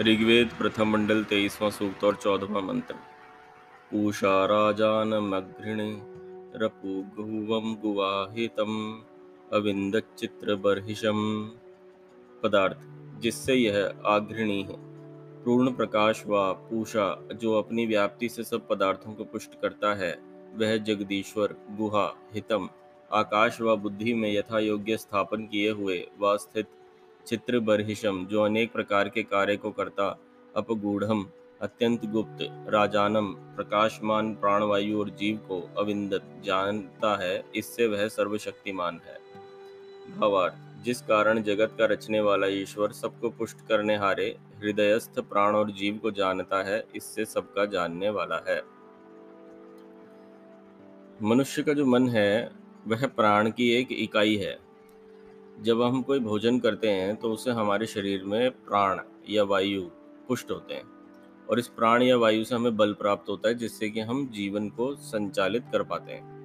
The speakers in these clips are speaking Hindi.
ऋग्वेद प्रथम मंडल तेईसवां सूक्त और चौदहवां मंत्र। पूषा राजानमघृणे रपुगुवम गुवाहितम अविंदचित्र बर्हिशम पदार्थ, जिससे यह आघृणी है। पूर्ण प्रकाश व पूषा जो अपनी व्याप्ति से सब पदार्थों को पुष्ट करता है, वह जगदीश्वर गुहा हितम। आकाश व बुद्धि में यथा योग्य स्थापन किए हुए व स्थित चित्र बरहिशम जो अनेक प्रकार के कार्य को करता, अपगूढ़म, अत्यंत गुप्त, राजानम, प्रकाशमान प्राणवायु और जीव को अविंदत जानता है, इससे वह सर्वशक्तिमान है। भावार्थ, जिस कारण जगत का रचने वाला ईश्वर सबको पुष्ट करने हारे, हृदयस्थ प्राण और जीव को जानता है, इससे सबका जानने वाला है। मनुष्य का जो मन है, वह प्राण की एक इकाई है। जब हम कोई भोजन करते हैं तो उससे हमारे शरीर में प्राण या वायु पुष्ट होते हैं। और इस प्राण या वायु से हमें बल प्राप्त होता है, जिससे कि हम जीवन को संचालित कर पाते हैं।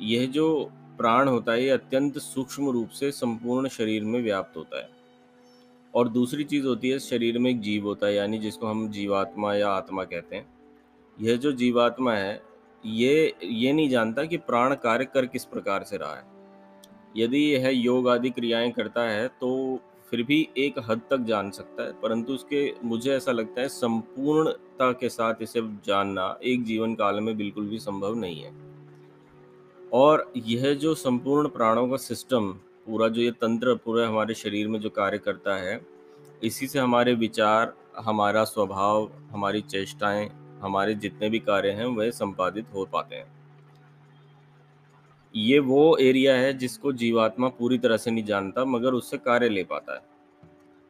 यह जो प्राण होता है, ये अत्यंत सूक्ष्म रूप से संपूर्ण शरीर में व्याप्त होता है। और दूसरी चीज़ होती है, शरीर में एक जीव होता है, यानी जिसको हम जीवात्मा या आत्मा कहते हैं। यह जो जीवात्मा है, ये ये नहीं जानता कि प्राण कार्य कर किस प्रकार से रहा है। यदि यह योग आदि क्रियाएँ करता है तो फिर भी एक हद तक जान सकता है, परंतु उसके, मुझे ऐसा लगता है, संपूर्णता के साथ इसे जानना एक जीवन काल में बिल्कुल भी संभव नहीं है। और यह जो संपूर्ण प्राणों का सिस्टम पूरा जो ये तंत्र, पूरा हमारे शरीर में जो कार्य करता है, इसी से हमारे विचार, हमारा स्वभाव, हमारी चेष्टाएँ, हमारे जितने भी कार्य हैं, वह संपादित हो पाते हैं। ये वो एरिया है जिसको जीवात्मा पूरी तरह से नहीं जानता, मगर उससे कार्य ले पाता है।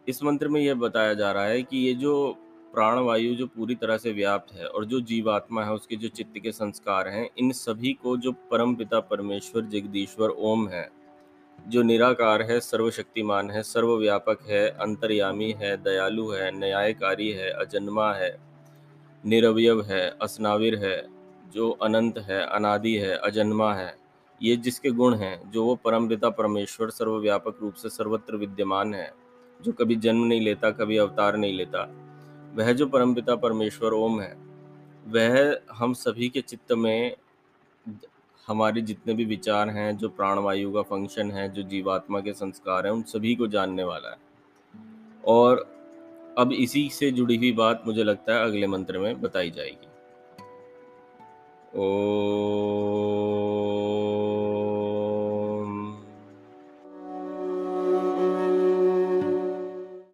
इस मंत्र में यह बताया जा रहा है कि ये जो प्राणवायु जो पूरी तरह से व्याप्त है और जो जीवात्मा है, उसके जो चित्त के संस्कार हैं, इन सभी को जो परम पिता परमेश्वर, जगदीश्वर, ओम है, जो निराकार है, सर्वशक्तिमान है, सर्वव्यापक है, अंतर्यामी है, दयालु है, न्यायकारी है, अजन्मा है, निरवयव है, असनाविर है, जो अनंत है, अनादि है, अजन्मा है ये जिसके गुण हैं, जो वो परम पिता परमेश्वर, सर्वव्यापक रूप से सर्वत्र विद्यमान है, जो कभी जन्म नहीं लेता, कभी अवतार नहीं लेता। वह जो परम पिता परमेश्वर ओम है, वह हम सभी के चित्त में हमारे जितने भी विचार हैं, जो प्राणवायु का फ़ंक्शन है, जो जीवात्मा के संस्कार हैं, उन सभी को जानने वाला है। और अब इसी से जुड़ी हुई बात मुझे लगता है अगले मंत्र में बताई जाएगी। ओ